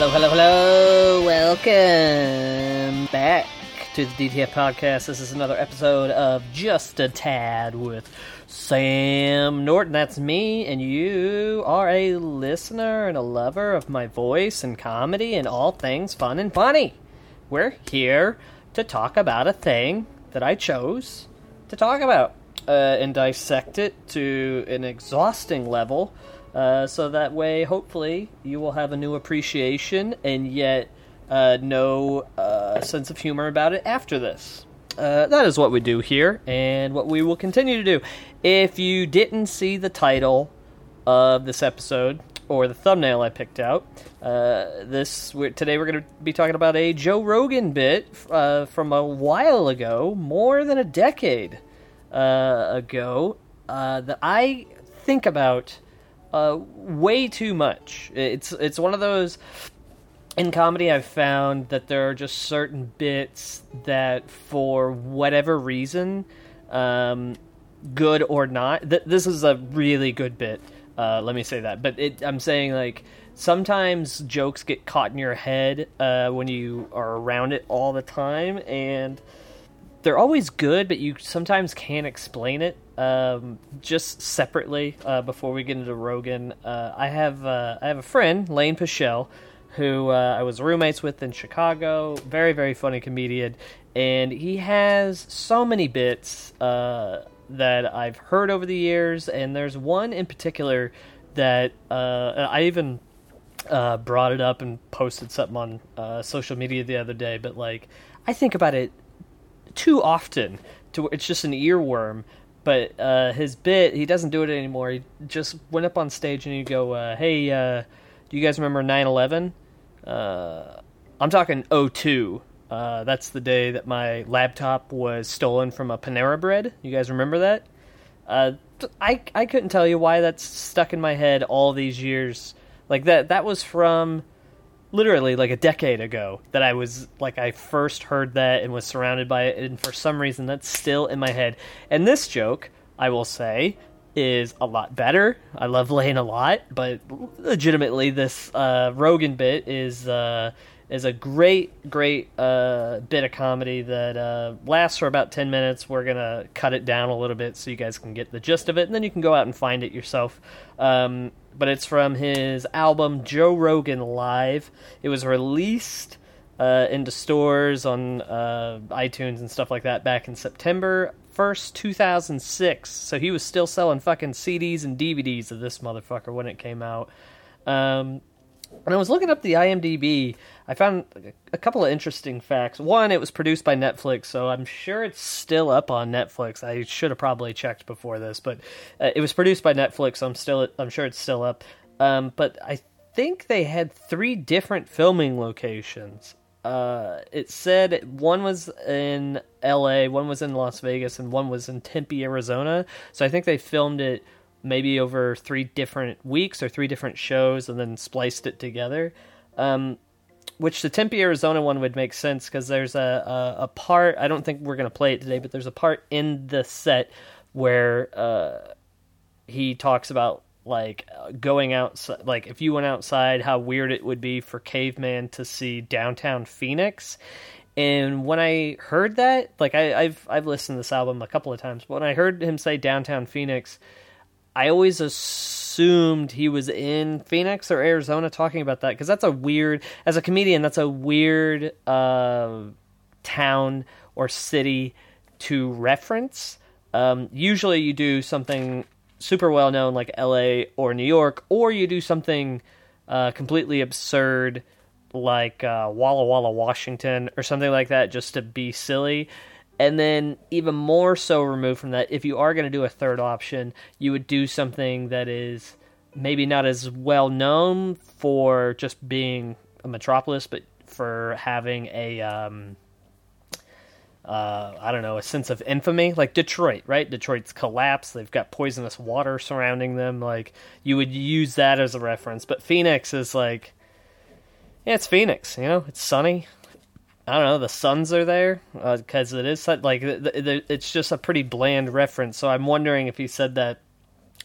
Hello, hello, hello. Welcome back to the DTF podcast. This is another episode of Just a Tad with Sam Norton. That's me, and you are a listener and a lover of my voice and comedy and all things fun and funny. We're here to talk about a thing that I chose to talk about uh, and dissect it to an exhausting level. Uh, so that way, hopefully, you will have a new appreciation and yet uh, no uh, sense of humor about it after this. Uh, that is what we do here, and what we will continue to do. If you didn't see the title of this episode or the thumbnail I picked out, uh, this we're, today we're going to be talking about a Joe Rogan bit uh, from a while ago, more than a decade ago, that I think about uh, way too much. It's it's one of those in comedy I've found that there are just certain bits that for whatever reason, um, good or not, th- this is a really good bit. Uh, let me say that, but it, I'm saying like sometimes jokes get caught in your head uh, when you are around it all the time, and they're always good, but you sometimes can't explain it um, just separately. Uh, before we get into Rogan, uh, I have uh, I have a friend, Lane Pichelle, who uh, I was roommates with in Chicago. Very very funny comedian, and he has so many bits uh, that I've heard over the years. And there's one in particular that uh, I even brought it up and posted something on social media the other day. But like, I think about it too often to it's just an earworm. But uh, his bit, he doesn't do it anymore. He just went up on stage and he'd go, uh, "Hey, uh, do you guys remember 9/11?" Uh, I'm talking 02. Uh, that's the day that my laptop was stolen from a Panera Bread. You guys remember that? Uh, I I couldn't tell you why that's stuck in my head all these years. Like that that was from literally like a decade ago that I was like I first heard that and was surrounded by it and for some reason that's still in my head. And this joke, I will say, is a lot better. I love Lane a lot, but legitimately this uh, Rogan bit is uh, is a great great uh, bit of comedy that uh, lasts for about 10 minutes. We're going to cut it down a little bit so you guys can get the gist of it and then you can go out and find it yourself. Um, but it's from his album Joe Rogan Live. It was released uh, into stores on uh, iTunes and stuff like that back in September 1st, 2006. So he was still selling fucking CDs and DVDs of this motherfucker when it came out. Um, and I was looking up the IMDb. I found a couple of interesting facts. One, it was produced by Netflix, so I'm sure it's still up on Netflix. I should have probably checked before this, but uh, it was produced by Netflix. So I'm still, I'm sure it's still up. Um, but I think they had three different filming locations. Uh, it said one was in L.A., one was in Las Vegas, and one was in Tempe, Arizona. So I think they filmed it maybe over three different weeks or three different shows and then spliced it together. Um, which the Tempe, Arizona one would make sense because there's a, a, a part. I don't think we're gonna play it today, but there's a part in the set where uh, he talks about like going outside. Like if you went outside, how weird it would be for caveman to see downtown Phoenix. And when I heard that, like I, I've I've listened to this album a couple of times, but when I heard him say downtown Phoenix, I always assumed he was in Phoenix or Arizona talking about that because that's a weird, as a comedian, that's a weird uh, town or city to reference. Um, usually you do something super well known like LA or New York, or you do something uh, completely absurd like uh, Walla Walla, Washington, or something like that just to be silly. And then, even more so removed from that, if you are going to do a third option, you would do something that is maybe not as well known for just being a metropolis, but for having a, um, uh, I don't know, a sense of infamy, like Detroit, right? Detroit's collapsed. They've got poisonous water surrounding them. Like, you would use that as a reference. But Phoenix is like, yeah, it's Phoenix, you know? It's sunny. I don't know. The Suns are there because uh, it is like it's just a pretty bland reference. So I'm wondering if he said that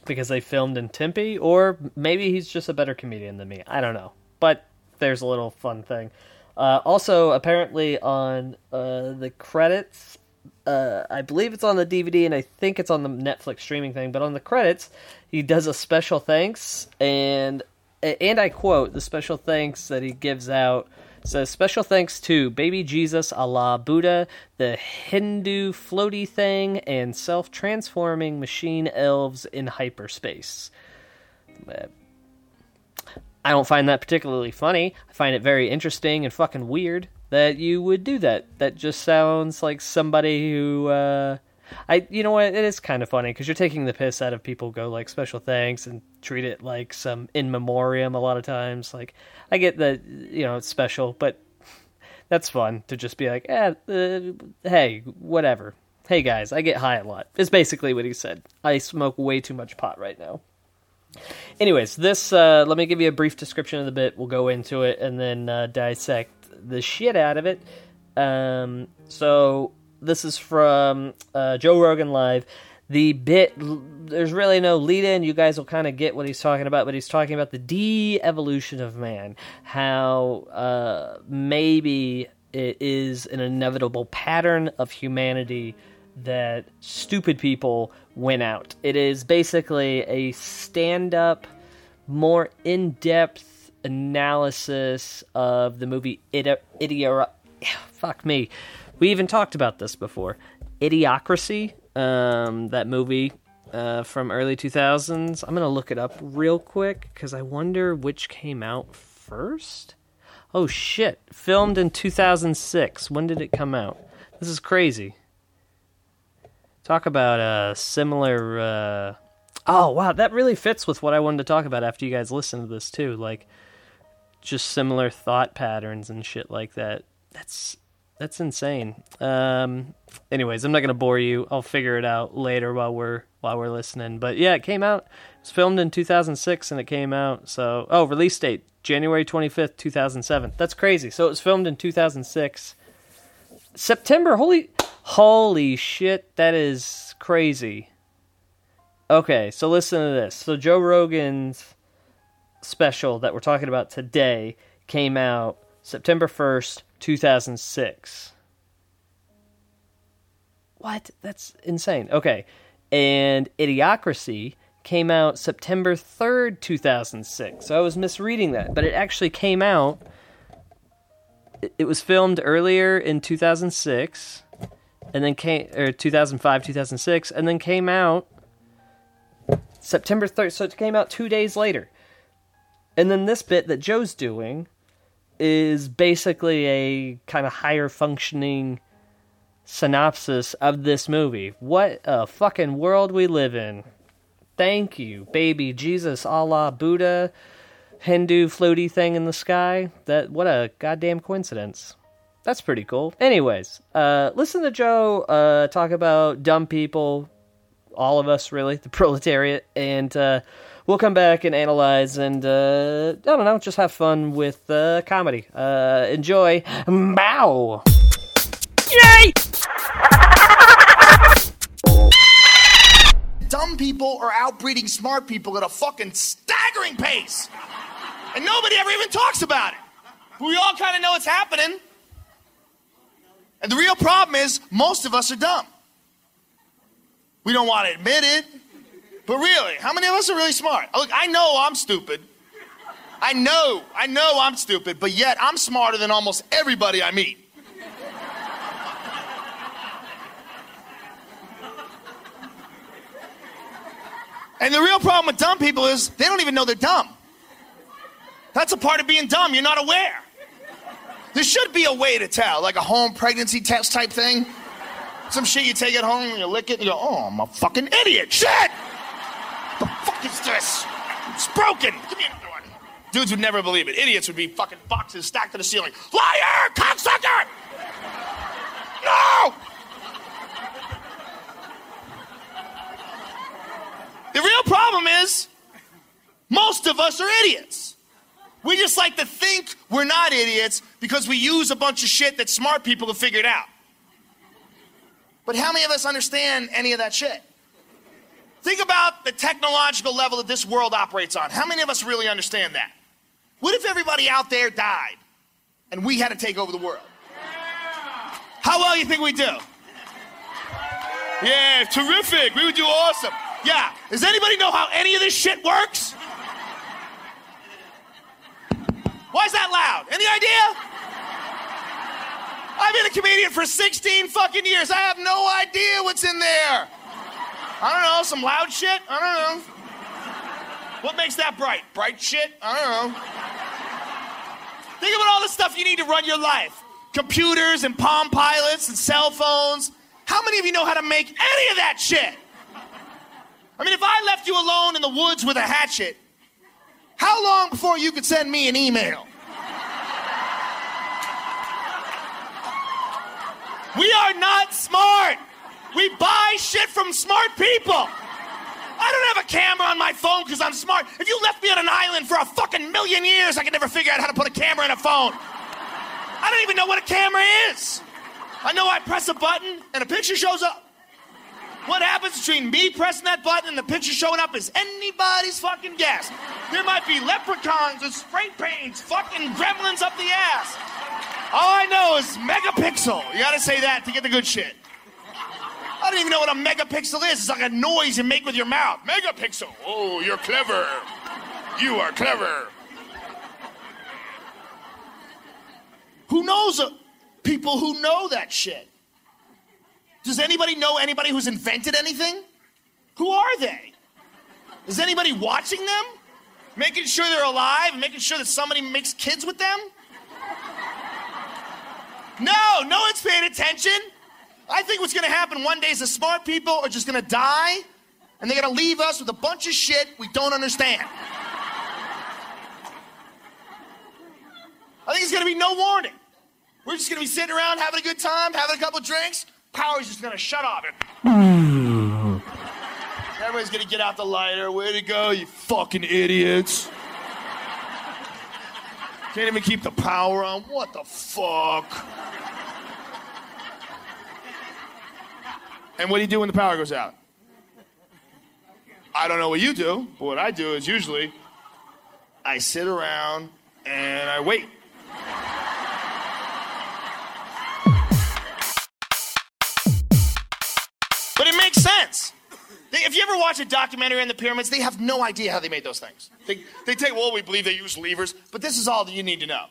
because they filmed in Tempe, or maybe he's just a better comedian than me. I don't know, but there's a little fun thing. Uh, also, apparently on uh, the credits, uh, I believe it's on the DVD and I think it's on the Netflix streaming thing. But on the credits, he does a special thanks, and and I quote the special thanks that he gives out says special thanks to Baby Jesus, Allah, Buddha, the Hindu floaty thing, and self transforming machine elves in hyperspace. I don't find that particularly funny. I find it very interesting and fucking weird that you would do that. That just sounds like somebody who. Uh, I, you know what? It is kind of funny because you're taking the piss out of people. Go like special thanks and treat it like some in memoriam. A lot of times, like I get that you know it's special, but that's fun to just be like, eh, uh, hey, whatever. Hey guys, I get high a lot. Is basically what he said. I smoke way too much pot right now. Anyways, this uh, let me give you a brief description of the bit. We'll go into it and then uh, dissect the shit out of it. Um, so this is from uh, Joe Rogan Live. The bit, there's really no lead in. You guys will kind of get what he's talking about, but he's talking about the de evolution of man. How uh, maybe it is an inevitable pattern of humanity that stupid people win out. It is basically a stand up, more in depth analysis of the movie Idi-. Fuck me. We even talked about this before. Idiocracy, um, that movie uh, from early 2000s. I'm going to look it up real quick because I wonder which came out first. Oh shit. Filmed in 2006. When did it come out? This is crazy. Talk about a similar. Uh... Oh wow, that really fits with what I wanted to talk about after you guys listen to this too. Like, just similar thought patterns and shit like that. That's that's insane. Um, anyways, I'm not gonna bore you. I'll figure it out later while we're while we're listening. But yeah, it came out. It was filmed in 2006, and it came out. So oh, release date January 25th, 2007. That's crazy. So it was filmed in 2006. September. Holy holy shit, that is crazy. Okay, so listen to this. So Joe Rogan's special that we're talking about today came out September 1st, 2006. What? That's insane. Okay. And Idiocracy came out September 3rd, 2006. So I was misreading that, but it actually came out. It was filmed earlier in 2006 and then came or 2005, 2006 and then came out September 3rd. So it came out 2 days later. And then this bit that Joe's doing is basically a kind of higher functioning synopsis of this movie. What a fucking world we live in. Thank you, baby Jesus, Allah, Buddha, Hindu floaty thing in the sky. That what a goddamn coincidence. That's pretty cool. Anyways, uh, listen to Joe uh, talk about dumb people, all of us really, the proletariat, and uh, we'll come back and analyze and uh, I don't know, just have fun with uh, comedy. Uh, enjoy. Bow. Yay! Dumb people are outbreeding smart people at a fucking staggering pace. And nobody ever even talks about it. But we all kind of know it's happening. And the real problem is, most of us are dumb. We don't want to admit it. But really, how many of us are really smart? Look, I know I'm stupid. I know, I know I'm stupid, but yet I'm smarter than almost everybody I meet. And the real problem with dumb people is they don't even know they're dumb. That's a part of being dumb, you're not aware. There should be a way to tell, like a home pregnancy test type thing. Some shit you take it home and you lick it and you go, oh, I'm a fucking idiot. Shit! The fuck is this? It's broken. Give me another one. Dudes would never believe it. Idiots would be fucking boxes stacked to the ceiling. Liar! Cocksucker! No! The real problem is, most of us are idiots. We just like to think we're not idiots because we use a bunch of shit that smart people have figured out. But how many of us understand any of that shit? Think about the technological level that this world operates on. How many of us really understand that? What if everybody out there died and we had to take over the world? How well you think we do? Yeah, terrific. We would do awesome. Yeah. Does anybody know how any of this shit works? Why is that loud? Any idea? I've been a comedian for 16 fucking years. I have no idea what's in there. I don't know, some loud shit? I don't know. What makes that bright? Bright shit? I don't know. Think about all the stuff you need to run your life computers and Palm Pilots and cell phones. How many of you know how to make any of that shit? I mean, if I left you alone in the woods with a hatchet, how long before you could send me an email? We are not smart. From smart people. I don't have a camera on my phone because I'm smart. If you left me on an island for a fucking million years, I could never figure out how to put a camera in a phone. I don't even know what a camera is. I know I press a button and a picture shows up. What happens between me pressing that button and the picture showing up is anybody's fucking guess. There might be leprechauns and spray paints, fucking gremlins up the ass. All I know is megapixel. You gotta say that to get the good shit. I don't even know what a megapixel is. It's like a noise you make with your mouth. Megapixel. Oh, you're clever. You are clever. Who knows uh, people who know that shit? Does anybody know anybody who's invented anything? Who are they? Is anybody watching them? Making sure they're alive making sure that somebody makes kids with them? No, no one's paying attention. I think what's gonna happen one day is the smart people are just gonna die and they're gonna leave us with a bunch of shit we don't understand. I think it's gonna be no warning. We're just gonna be sitting around having a good time, having a couple drinks. Power's just gonna shut off. Everybody's gonna get out the lighter. Way to go, you fucking idiots. Can't even keep the power on. What the fuck? And what do you do when the power goes out? I don't know what you do, but what I do is usually I sit around and I wait. But it makes sense. If you ever watch a documentary on the pyramids, they have no idea how they made those things. They, they take, well, we believe they use levers, but this is all that you need to know.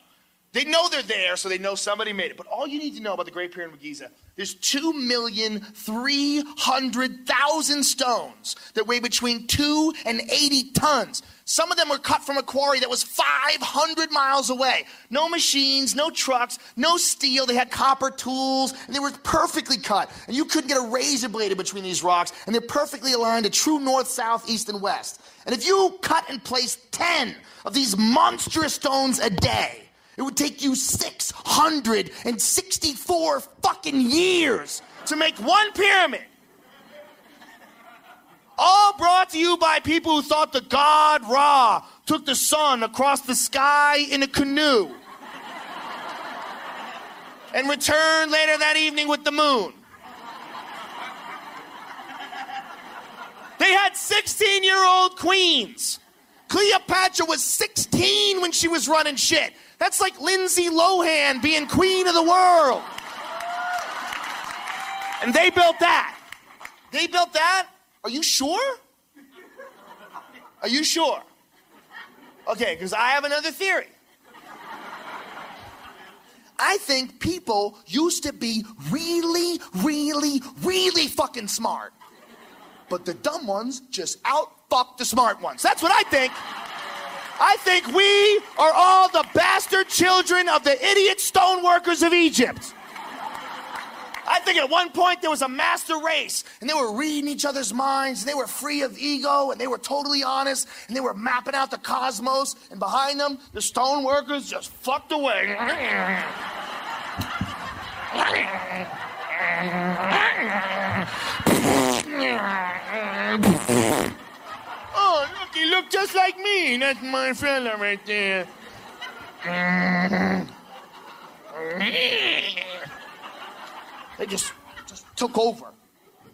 They know they're there, so they know somebody made it. But all you need to know about the Great Pyramid of Giza, there's 2,300,000 stones that weigh between 2 and 80 tons. Some of them were cut from a quarry that was 500 miles away. No machines, no trucks, no steel. They had copper tools, and they were perfectly cut. And you couldn't get a razor blade between these rocks, and they're perfectly aligned to true north, south, east, and west. And if you cut and place 10 of these monstrous stones a day, it would take you 664 fucking years to make one pyramid. All brought to you by people who thought the god Ra took the sun across the sky in a canoe and returned later that evening with the moon. They had 16 year old queens. Cleopatra was 16 when she was running shit. That's like Lindsay Lohan being queen of the world. And they built that. They built that? Are you sure? Are you sure? Okay, because I have another theory. I think people used to be really, really, really fucking smart. But the dumb ones just out fuck the smart ones. That's what I think. I think we are all the bastard children of the idiot stoneworkers of Egypt. I think at one point there was a master race, and they were reading each other's minds, and they were free of ego, and they were totally honest, and they were mapping out the cosmos, and behind them, the stoneworkers just fucked away. He looked just like me. That's my fella right there. They just, just took over.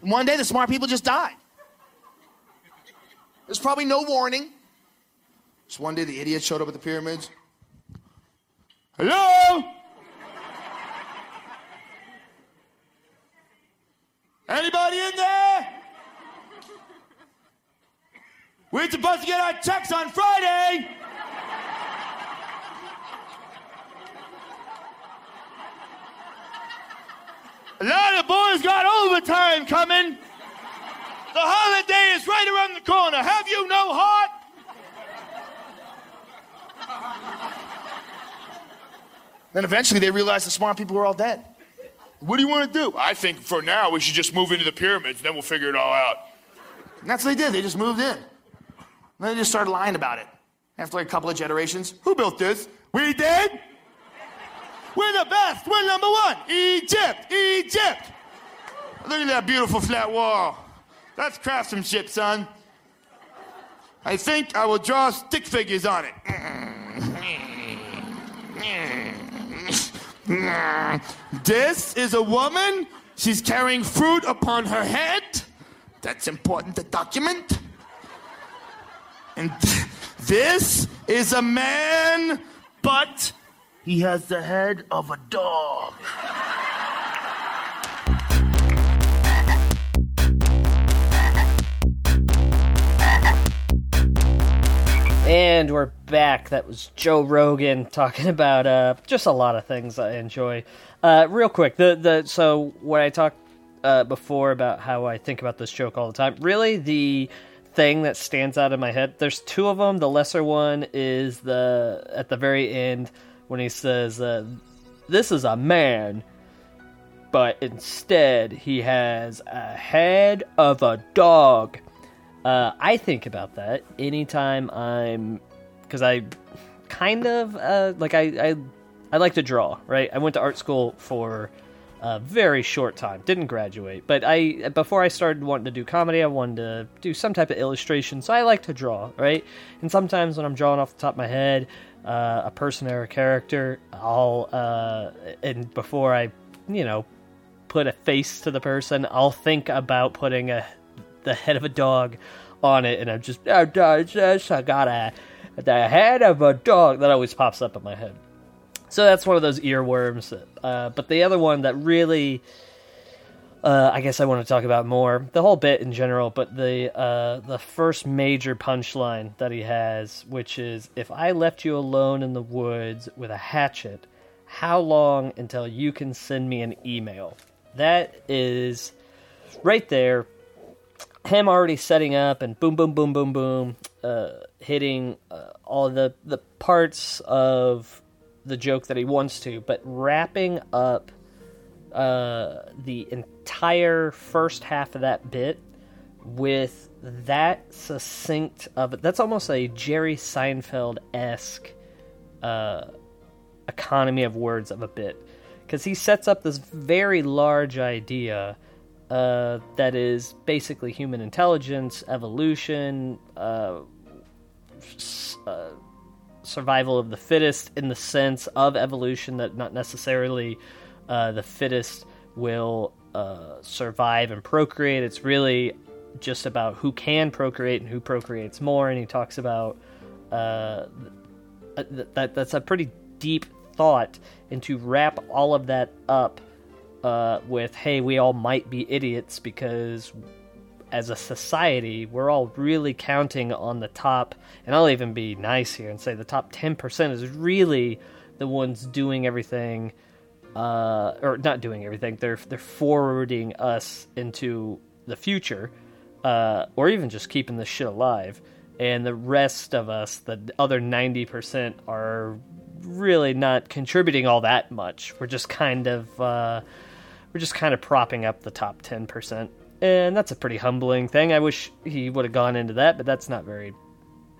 And one day, the smart people just died. There's probably no warning. Just one day, the idiot showed up at the pyramids. Hello? Anybody in there? We're supposed to get our checks on Friday. A lot of boys got overtime coming. The holiday is right around the corner. Have you no heart? Then eventually they realized the smart people were all dead. What do you want to do? I think for now we should just move into the pyramids, then we'll figure it all out. And that's what they did. They just moved in. And they just started lying about it. After like a couple of generations, who built this? We did? We're the best. We're number one. Egypt, Egypt. Look at that beautiful flat wall. That's craftsmanship, son. I think I will draw stick figures on it. This is a woman. She's carrying fruit upon her head. That's important to document. And this is a man, but he has the head of a dog. And we're back. That was Joe Rogan talking about uh, just a lot of things I enjoy. Uh, real quick, the the so what I talked uh, before about how I think about this joke all the time. Really, the thing that stands out in my head. There's two of them. The lesser one is the at the very end when he says, uh, "This is a man." But instead, he has a head of a dog. Uh, I think about that anytime I'm, because I kind of uh, like I, I I like to draw. Right, I went to art school for a very short time. Didn't graduate, but I before I started wanting to do comedy, I wanted to do some type of illustration. So I like to draw. Right, and sometimes when I'm drawing off the top of my head, uh, a person or a character, I'll uh, and before I, you know, put a face to the person, I'll think about putting a the head of a dog on it, and I'm just, oh, I got a the head of a dog that always pops up in my head. So that's one of those earworms. Uh, but the other one that really, uh, I guess I want to talk about more the whole bit in general, but the uh, the first major punchline that he has, which is, "If I left you alone in the woods with a hatchet, how long until you can send me an email?" That is right there him already setting up and boom, boom, boom, boom, boom, uh, hitting uh, all the the parts of the joke that he wants to, but wrapping up uh, the entire first half of that bit with that succinct of it. That's almost a Jerry Seinfeld esque uh, economy of words of a bit because he sets up this very large idea uh, that is basically human intelligence, evolution, uh, uh, survival of the fittest in the sense of evolution, that not necessarily uh, the fittest will uh, survive and procreate. It's really just about who can procreate and who procreates more. And he talks about uh, that. That's a pretty deep thought, and to wrap all of that up uh, with, hey, we all might be idiots because as a society, we're all really counting on the top, and I'll even be nice here and say the top 10% is really the ones doing everything, uh, or not doing everything, they're, they're forwarding us into the future, uh, or even just keeping this shit alive. And the rest of us, the other 90%, are really not contributing all that much. We're just kind of uh, we're just kind of propping up the top 10%. And that's a pretty humbling thing. I wish he would have gone into that, but that's not very.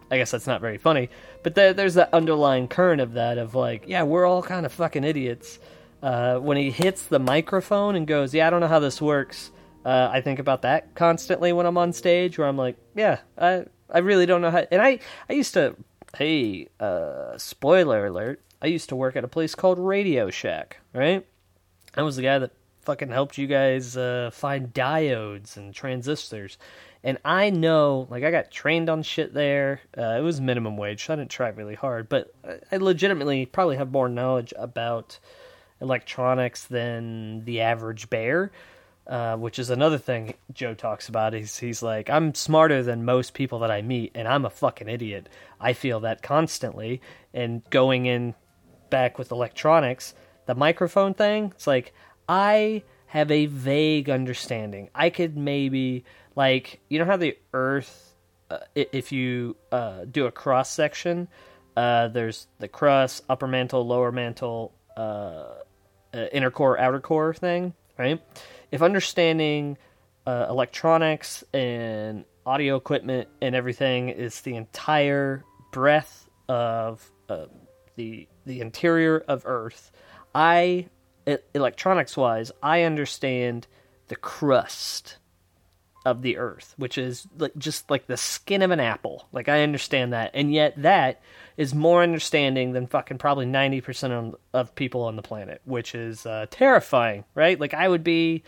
I guess that's not very funny. But there, there's that underlying current of that, of like, yeah, we're all kind of fucking idiots. Uh, when he hits the microphone and goes, yeah, I don't know how this works. Uh, I think about that constantly when I'm on stage, where I'm like, yeah, I I really don't know how. And I I used to, hey, uh, spoiler alert, I used to work at a place called Radio Shack, right? I was the guy that fucking helped you guys uh, find diodes and transistors. And I know, like, I got trained on shit there. Uh, it was minimum wage, so I didn't try really hard, but I legitimately probably have more knowledge about electronics than the average bear. Uh, which is another thing Joe talks about. He's he's like, I'm smarter than most people that I meet, and I'm a fucking idiot. I feel that constantly. And going in back with electronics, the microphone thing, it's like I have a vague understanding. I could maybe like you know how the Earth, uh, if you uh, do a cross section, uh, there's the crust, upper mantle, lower mantle, uh, uh, inner core, outer core thing, right? if understanding uh, electronics and audio equipment and everything is the entire breadth of the the interior of Earth, I electronics wise, I understand the crust of the Earth, which is like just like the skin of an apple. Like I understand that, and yet that is more understanding than fucking probably ninety percent of people on the planet, which is uh, terrifying, right? Like I would be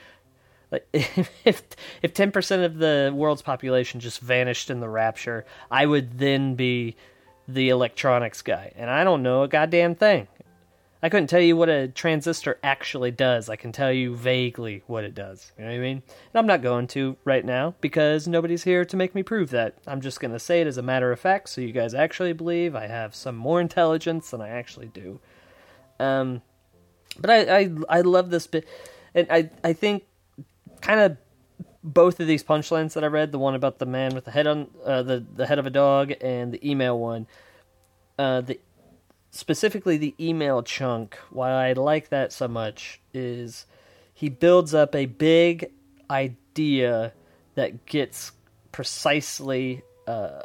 like if if ten percent of the world's population just vanished in the rapture, I would then be the electronics guy, and I don't know a goddamn thing. I couldn't tell you what a transistor actually does. I can tell you vaguely what it does. You know what I mean? And I'm not going to right now because nobody's here to make me prove that. I'm just going to say it as a matter of fact so you guys actually believe I have some more intelligence than I actually do. Um, but I, I, I love this bit. And I, I think kind of both of these punchlines that I read, the one about the man with the head on uh, the the head of a dog, and the email one, uh, the specifically the email chunk. Why I like that so much is he builds up a big idea that gets precisely uh,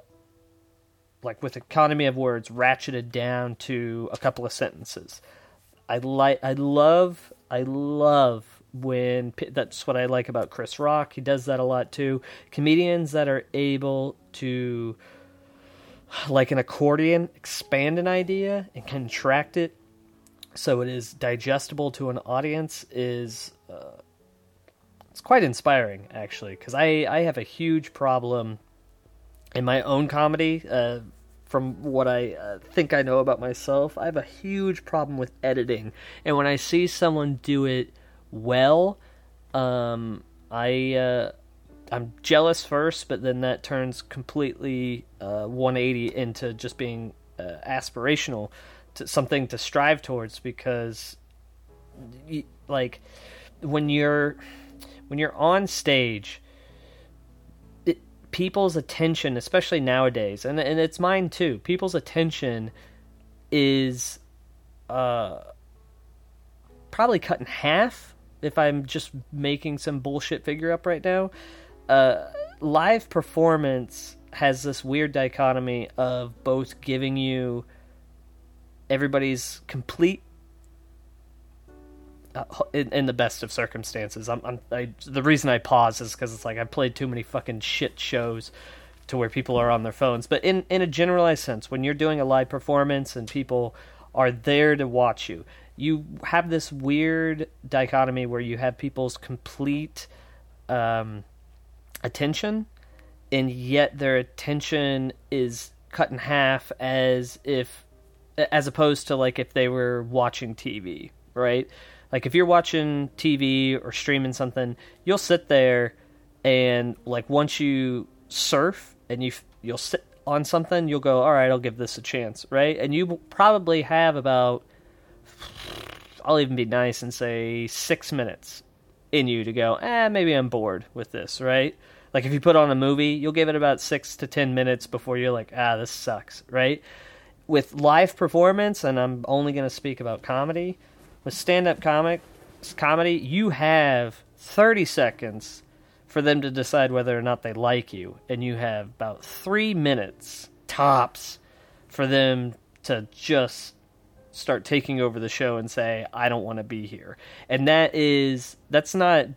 like with economy of words ratcheted down to a couple of sentences. I like I love I love when that's what I like about Chris Rock. He does that a lot too. Comedians that are able to, like an accordion, expand an idea and contract it so it is digestible to an audience is uh, it's quite inspiring actually because I I have a huge problem in my own comedy. Uh, from what I uh, think I know about myself, I have a huge problem with editing, and when I see someone do it well. Um, I uh, I'm jealous first, but then that turns completely uh, 180 into just being uh, aspirational, to something to strive towards. Because, like, when you're when you're on stage, it, people's attention, especially nowadays, and and it's mine too. People's attention is uh probably cut in half if I'm just making some bullshit figure up right now, uh, live performance has this weird dichotomy of both giving you everybody's complete uh, in, in, the best of circumstances. I'm, I'm I, the reason I pause is because it's like I've played too many fucking shit shows to where people are on their phones. But in in a generalized sense, when you're doing a live performance and people are there to watch you, you have this weird dichotomy where you have people's complete um, attention, and yet their attention is cut in half as if, as opposed to like if they were watching TV, right? Like if you're watching TV or streaming something, you'll sit there and like once you surf and you you'll sit on something, you'll go, all right, I'll give this a chance, right? And you probably have about I'll even be nice and say six minutes in you to go, eh, maybe I'm bored with this, right? Like if you put on a movie, you'll give it about six to ten minutes before you're like, ah, this sucks, right? With live performance, and I'm only going to speak about comedy, with stand up comic comedy, you have 30 seconds for them to decide whether or not they like you, and you have about three minutes tops for them to just start taking over the show and say I don't want to be here. And that is that's not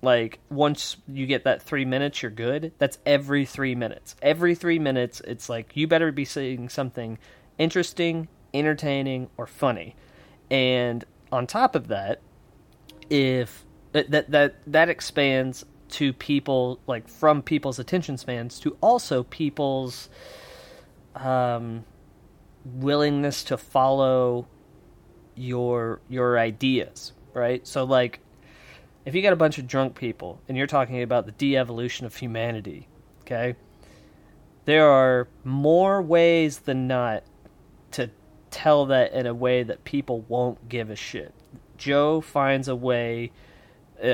like once you get that 3 minutes you're good. That's every 3 minutes. Every 3 minutes it's like you better be saying something interesting, entertaining or funny. And on top of that, if that that that expands to people like from people's attention spans to also people's um, willingness to follow your your ideas, right? So like if you got a bunch of drunk people and you're talking about the de-evolution of humanity, okay? There are more ways than not to tell that in a way that people won't give a shit. Joe finds a way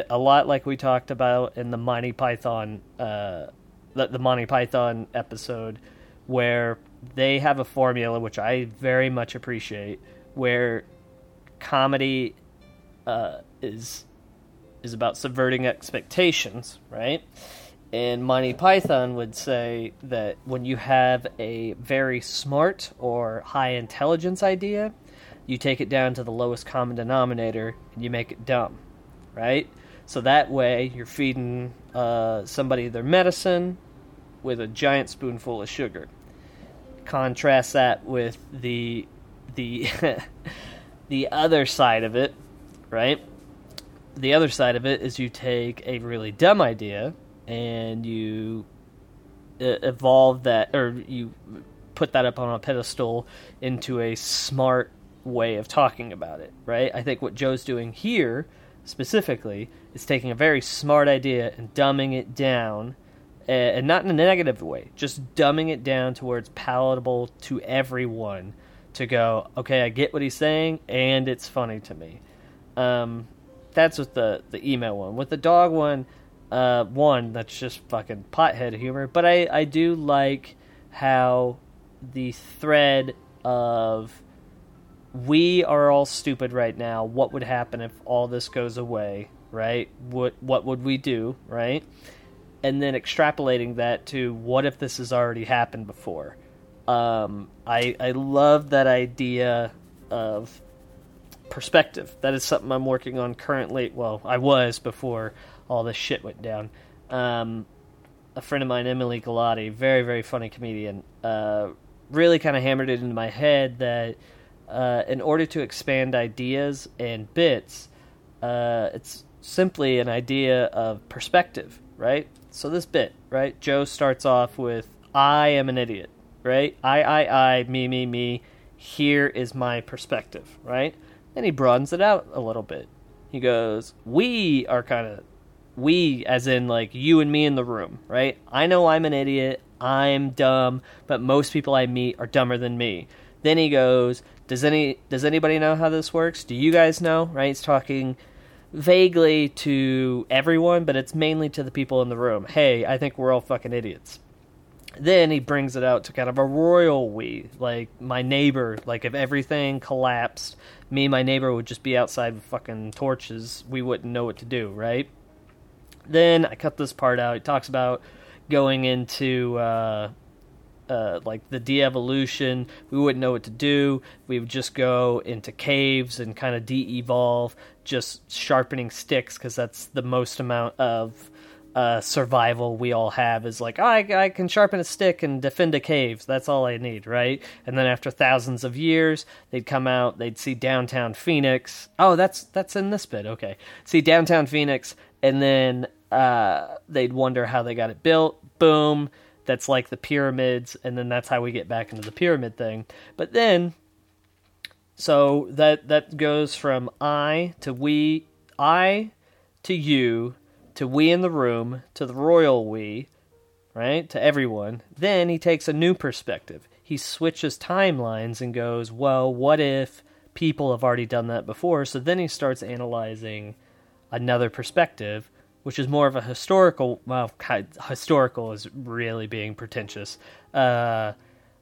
a lot like we talked about in the Monty Python uh, the, the Monty Python episode where they have a formula which I very much appreciate where comedy uh, is is about subverting expectations, right? And Monty Python would say that when you have a very smart or high intelligence idea, you take it down to the lowest common denominator and you make it dumb, right? So that way you're feeding uh, somebody their medicine with a giant spoonful of sugar. Contrast that with the the the other side of it, right? The other side of it is you take a really dumb idea and you uh, evolve that, or you put that up on a pedestal into a smart way of talking about it, right? I think what Joe's doing here specifically is taking a very smart idea and dumbing it down and not in a negative way, just dumbing it down to where it's palatable to everyone to go, okay, I get what he's saying, and it's funny to me. Um, that's with the the email one. With the dog one, uh, one that's just fucking pothead humor. But I I do like how the thread of we are all stupid right now. What would happen if all this goes away? Right? What what would we do? Right? And then extrapolating that to what if this has already happened before? Um, I I love that idea of perspective. That is something I'm working on currently. Well, I was before all this shit went down. Um, a friend of mine, Emily Galati, very very funny comedian, uh, really kind of hammered it into my head that uh, in order to expand ideas and bits, uh, it's simply an idea of perspective, right? So this bit, right? Joe starts off with "I am an idiot." right? I, I, I, me, me, me. Here is my perspective, right? And he broadens it out a little bit. He goes, We are kind of, we, as in like you and me in the room, right? I know I'm an idiot. I'm dumb, but most people I meet are dumber than me. Then he goes, Does any does anybody know how this works? Do you guys know? Right? He's talking vaguely to everyone, but it's mainly to the people in the room. Hey, I think we're all fucking idiots. Then he brings it out to kind of a royal we like my neighbor. Like if everything collapsed me and my neighbor would just be outside with fucking torches. We wouldn't know what to do right? Then i cut this part out. He talks about going into uh, uh, like the de-evolution we wouldn't know what to do we would just go into caves and kind of de-evolve just sharpening sticks because that's the most amount of uh, survival we all have is like, oh, I, I can sharpen a stick and defend a cave. That's all I need, right? And then after thousands of years, they'd come out, they'd see downtown Phoenix. Oh, that's that's in this bit. Okay, see downtown Phoenix, and then uh, they'd wonder how they got it built. Boom, that's like the pyramids, and then that's how we get back into the pyramid thing. But then, so that that goes from I to we, I to you to we in the room, to the royal we, right? To everyone. Then he takes a new perspective. He switches timelines and goes, well, what if people have already done that before? So then he starts analyzing another perspective, which is more of a historical, well, historical is really being pretentious. Uh,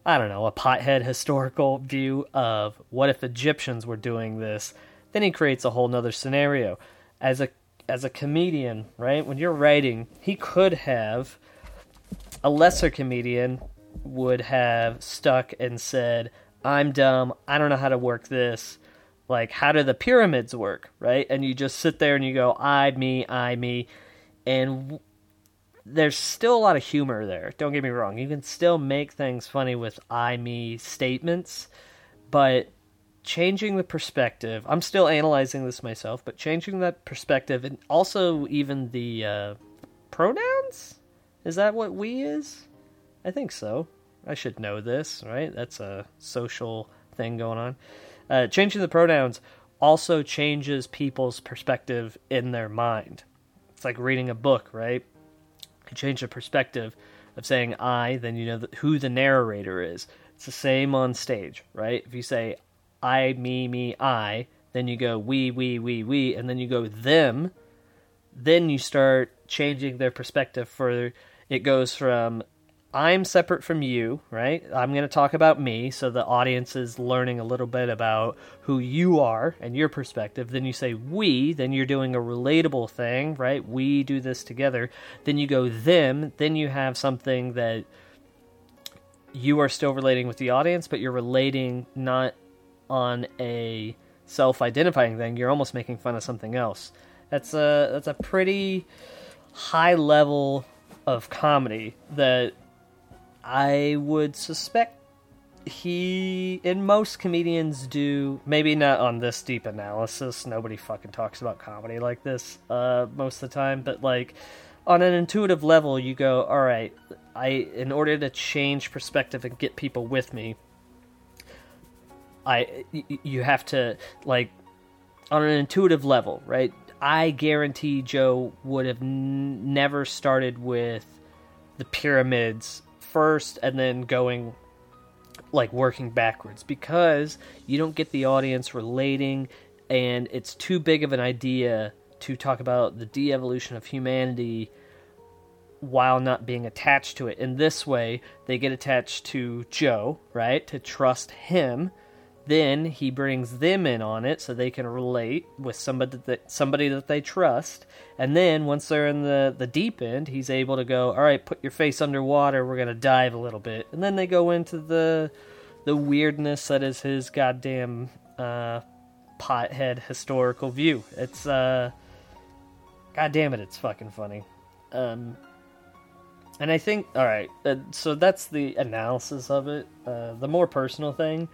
I don't know, a pothead historical view of what if Egyptians were doing this. Then he creates a whole nother scenario. As a as a comedian, right? When you're writing, he could have a lesser comedian would have stuck and said, "I'm dumb. I don't know how to work this. Like, how do the pyramids work?" Right? And you just sit there and you go, "I me, I me," and w- there's still a lot of humor there. Don't get me wrong. You can still make things funny with I me statements, but changing the perspective. I'm still analyzing this myself, but changing that perspective and also even the uh, pronouns. Is that what we is? I think so. I should know this, right? That's a social thing going on. Uh, changing the pronouns also changes people's perspective in their mind. It's like reading a book, right? You change the perspective of saying I, then you know who the narrator is. It's the same on stage, right? If you say I, me, me, I, then you go we, we, we, we, and then you go them, then you start changing their perspective further. It goes from I'm separate from you, right? I'm going to talk about me, so the audience is learning a little bit about who you are and your perspective. Then you say we, then you're doing a relatable thing, right? We do this together. Then you go them, then you have something that you are still relating with the audience, but you're relating not on a self-identifying thing. You're almost making fun of something else. That's a that's a pretty high level of comedy that I would suspect he and most comedians do maybe not on this deep analysis nobody fucking talks about comedy like this uh most of the time but like on an intuitive level you go all right i in order to change perspective and get people with me i you have to like on an intuitive level right? I guarantee joe would have n- never started with the pyramids first and then going like working backwards because you don't get the audience relating and it's too big of an idea to talk about the de-evolution of humanity while not being attached to it. In this way, they get attached to Joe, right? To trust him then he brings them in on it so they can relate with somebody that somebody that they trust. And then once they're in the the deep end, he's able to go, "All right, put your face underwater. We're going to dive a little bit." And then they go into the the weirdness that is his goddamn uh pothead historical view. It's uh god damn it, it's fucking funny. Um and I think, all right, uh, so that's the analysis of it. Uh, the more personal thing,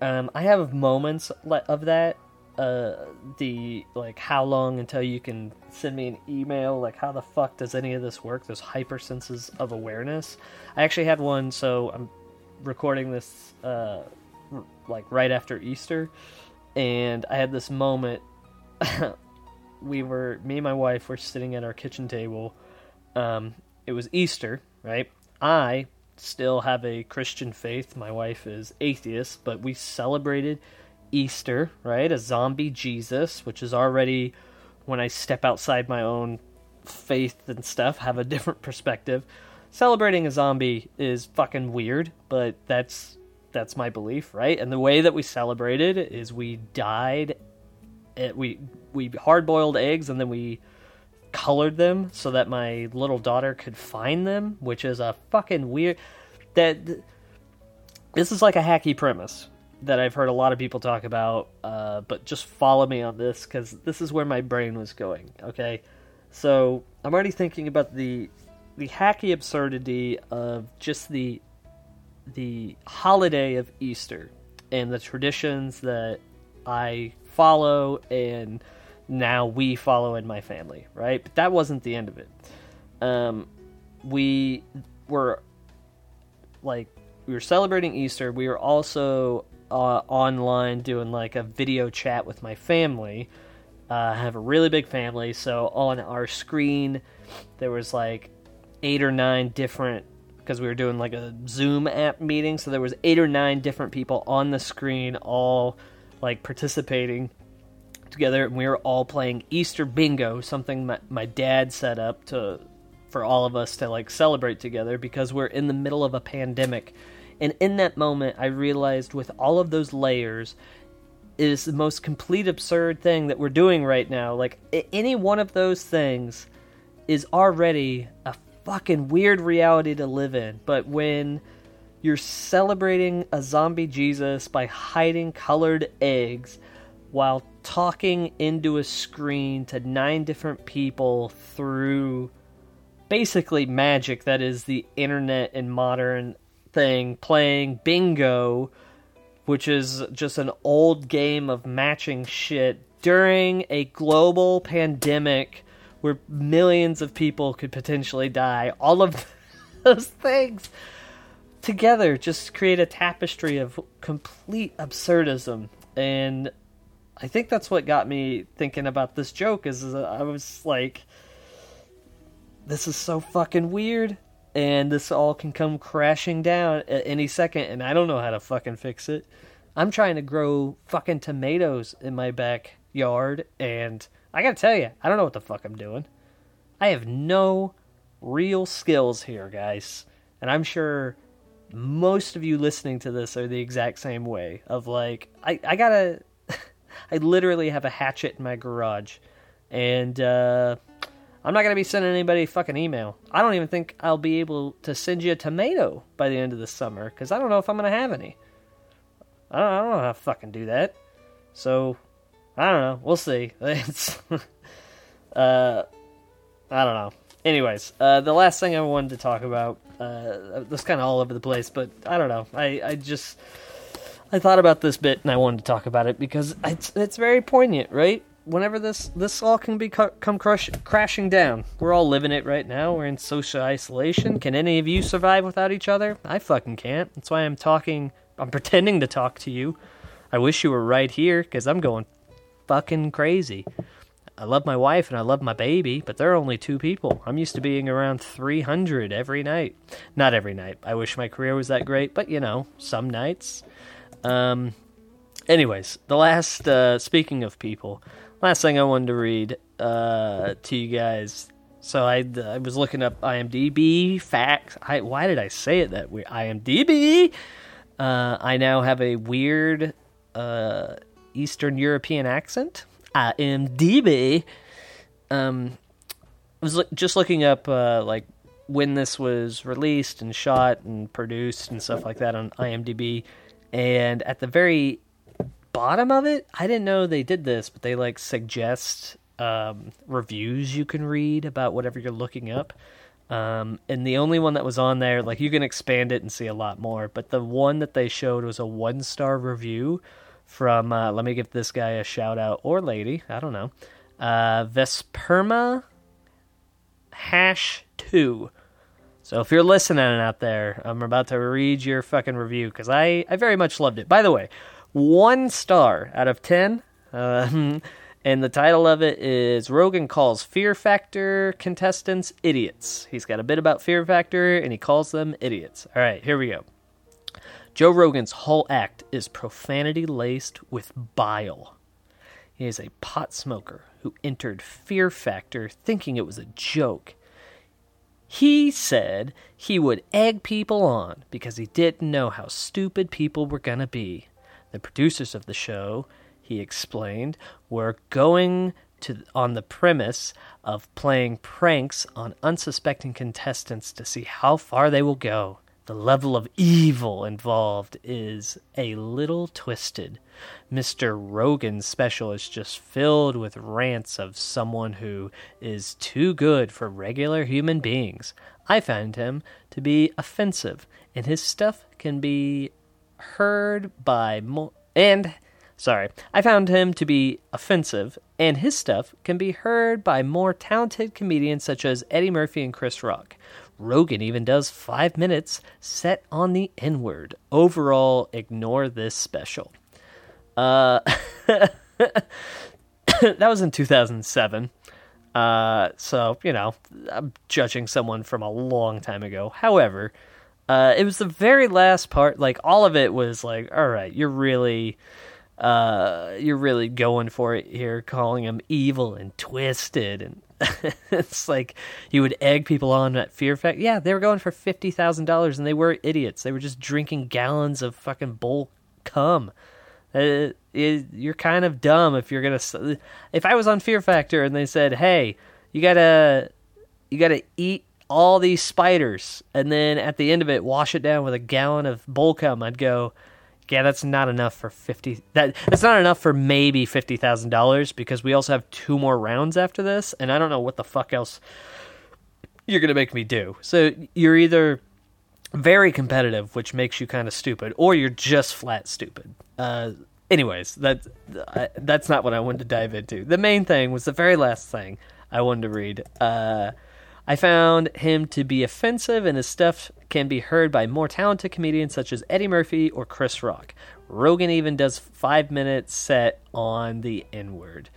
um, I have moments of that. Uh, the like how long until you can send me an email? Like how the fuck does any of this work? Those hyper senses of awareness. I actually had one. So I'm recording this uh, like right after Easter, and I had this moment. we were me and my wife were sitting at our kitchen table. Um, it was Easter, right? I still have a Christian faith. My wife is atheist, but we celebrated Easter, right? A zombie Jesus, which is already when I step outside my own faith and stuff, have a different perspective. Celebrating a zombie is fucking weird, but that's that's my belief, right? And the way that we celebrated is we dyed it, we we hard boiled eggs and then we colored them so that my little daughter could find them, which is a fucking weird. That this is like a hacky premise that I've heard a lot of people talk about, uh, but just follow me on this because this is where my brain was going. Okay, so I'm already thinking about the the hacky absurdity of just the the holiday of Easter and the traditions that I follow and now we follow in my family, right? But that wasn't the end of it. Um, we were like we were celebrating Easter. We were also uh, online doing like a video chat with my family. Uh, I have a really big family, so on our screen there was like eight or nine different because we were doing like a Zoom app meeting, so there was eight or nine different people on the screen, all like participating together, and we were all playing Easter bingo, something my, my dad set up to for all of us to like celebrate together because we're in the middle of a pandemic. And in that moment, I realized with all of those layers, it is the most complete absurd thing that we're doing right now. Like any one of those things is already a fucking weird reality to live in. But when you're celebrating a zombie Jesus by hiding colored eggs while talking into a screen to nine different people through basically magic that is the internet and modern thing playing bingo which is just an old game of matching shit during a global pandemic where millions of people could potentially die. All of those things together just create a tapestry of complete absurdism. And I think that's what got me thinking about this joke is I was like this is so fucking weird and this all can come crashing down at any second and I don't know how to fucking fix it. I'm trying to grow fucking tomatoes in my backyard and I got to tell you, I don't know what the fuck I'm doing. I have no real skills here, guys. And I'm sure most of you listening to this are the exact same way of like I I got to I literally have a hatchet in my garage and uh I'm not to be sending anybody a fucking email. I don't even think I'll be able to send you a tomato by the end of the summer because I don't know if I'm to have any. I don't, I don't know how to fucking do that. So, I don't know. We'll see. It's, uh, I don't know. Anyways, uh, the last thing I wanted to talk about, uh, was kind of all over the place, but I don't know. I, I just, I thought about this bit and I wanted to talk about it because it's, it's very poignant, right? whenever this this all can be cu- come crush, crashing down. We're all living it right now. We're in social isolation. Can any of you survive without each other? I fucking can't. That's why I'm talking. I'm pretending to talk to you. I wish you were right here because I'm going fucking crazy. I love my wife and I love my baby, but there are only two people. I'm used to being around 300 every night. Not every night. I wish my career was that great, but you know, some nights. Um, anyways, the last, uh, speaking of people, last thing I wanted to read uh, to you guys. So I, I was looking up IMDb facts. I, why did I say it that way? IMDb. Uh, I now have a weird uh, Eastern European accent. IMDb. Um, I was just looking up uh, like when this was released and shot and produced and stuff like that on IMDb, and at the very bottom of it, I didn't know they did this, but they like suggest um, reviews you can read about whatever you're looking up. Um, and the only one that was on there, like you can expand it and see a lot more, but the one that they showed was a one star review from, uh, let me give this guy a shout out, or lady, I don't know, uh, Vesperma Hash 2. So if you're listening out there, I'm about to read your fucking review because I, I very much loved it. By the way, one star out of ten. Uh, and the title of it is Rogan calls Fear Factor contestants idiots. He's got a bit about Fear Factor and he calls them idiots. All right, here we go. Joe Rogan's whole act is profanity laced with bile. He is a pot smoker who entered Fear Factor thinking it was a joke. He said he would egg people on because he didn't know how stupid people were going to be. The producers of the show, he explained, were going to on the premise of playing pranks on unsuspecting contestants to see how far they will go. The level of evil involved is a little twisted. Mr. Rogan's special is just filled with rants of someone who is too good for regular human beings. I found him to be offensive, and his stuff can be heard by more and sorry, I found him to be offensive, and his stuff can be heard by more talented comedians such as Eddie Murphy and Chris Rock. Rogan even does five minutes set on the N word. Overall, ignore this special. Uh, that was in 2007. Uh, so, you know, I'm judging someone from a long time ago. However, uh, it was the very last part. Like all of it was like, all right, you're really, uh, you're really going for it here, calling him evil and twisted, and it's like you would egg people on at Fear Factor. Yeah, they were going for fifty thousand dollars, and they were idiots. They were just drinking gallons of fucking bull cum. Uh, it, you're kind of dumb if you're gonna. If I was on Fear Factor and they said, "Hey, you gotta, you gotta eat all these spiders, and then at the end of it, wash it down with a gallon of bull cum, I'd go, yeah, that's not enough for fifty. That that's not enough for maybe fifty thousand dollars because we also have two more rounds after this, and I don't know what the fuck else you're gonna make me do. So you're either very competitive, which makes you kind of stupid, or you're just flat stupid. Uh, anyways, that that's not what I wanted to dive into. The main thing was the very last thing. I wanted to read. Uh, I found him to be offensive, and his stuff can be heard by more talented comedians such as Eddie Murphy or Chris Rock. Rogan even does five minutes set on the N word.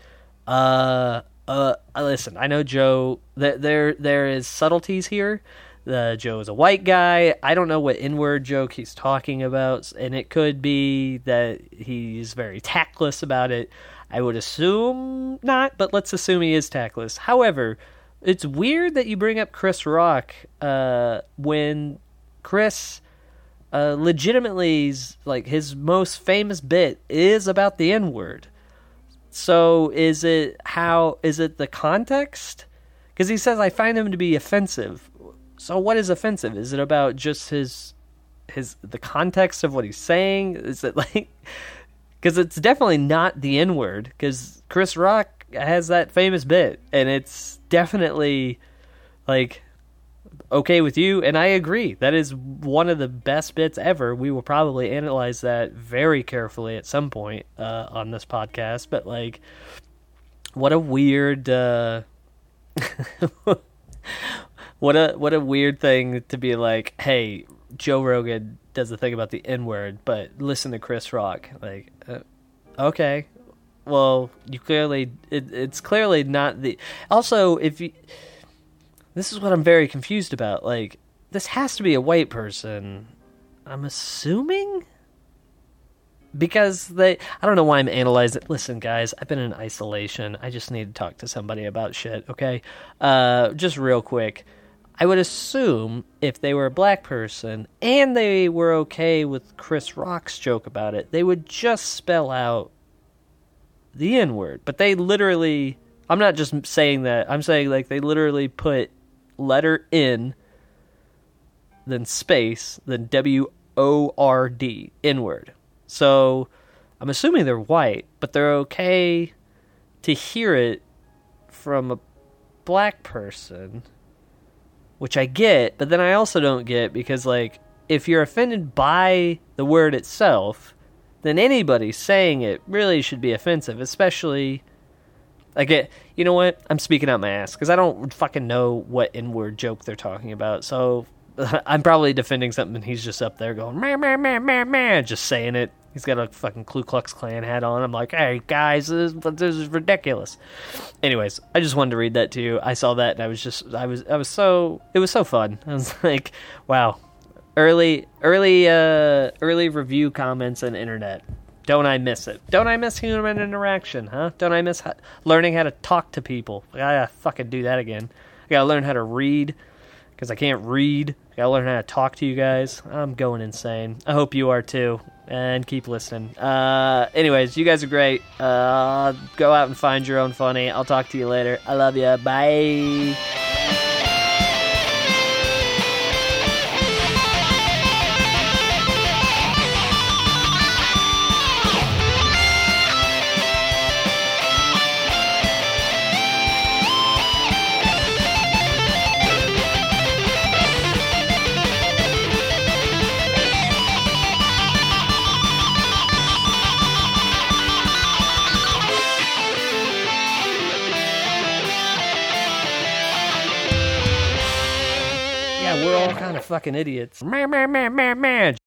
Uh, uh, listen, I know Joe. Th- there, there is subtleties here. Uh, Joe is a white guy. I don't know what N-word joke he's talking about, and it could be that he's very tactless about it. I would assume not, but let's assume he is tactless. However, it's weird that you bring up Chris Rock uh, when Chris uh, legitimately like his most famous bit is about the N word. So is it how is it the context? Because he says I find him to be offensive. So what is offensive? Is it about just his his the context of what he's saying? Is it like because it's definitely not the N word because Chris Rock has that famous bit and it's definitely like okay with you and I agree. That is one of the best bits ever. We will probably analyze that very carefully at some point uh, on this podcast but like what a weird uh, what a what a weird thing to be like hey Joe Rogan does the thing about the N word but listen to Chris Rock. Like uh, okay well you clearly it, it's clearly not the also if you this is what I'm very confused about. Like, this has to be a white person. I'm assuming? Because they. I don't know why I'm analyzing. Listen, guys, I've been in isolation. I just need to talk to somebody about shit, okay? Uh, just real quick. I would assume if they were a black person and they were okay with Chris Rock's joke about it, they would just spell out the N word. But they literally. I'm not just saying that. I'm saying, like, they literally put letter N, then space, then W O R D, N word. So I'm assuming they're white, but they're okay to hear it from a black person, which I get, but then I also don't get because, like, if you're offended by the word itself, then anybody saying it really should be offensive, especially like, it, you know what? I'm speaking out my ass because I don't fucking know what N-word joke they're talking about. So I'm probably defending something. and He's just up there going man, man, man, man, man, just saying it. He's got a fucking Ku Klux Klan hat on. I'm like, hey guys, this, this is ridiculous. Anyways, I just wanted to read that to you. I saw that and I was just, I was, I was so, it was so fun. I was like, wow, early, early, uh, early review comments on internet. Don't I miss it? Don't I miss human interaction, huh? Don't I miss learning how to talk to people? I gotta fucking do that again. I gotta learn how to read because I can't read. I gotta learn how to talk to you guys. I'm going insane. I hope you are too. And keep listening. Uh, anyways, you guys are great. Uh, go out and find your own funny. I'll talk to you later. I love you. Bye. Fucking idiots. Man, man, man, man, man.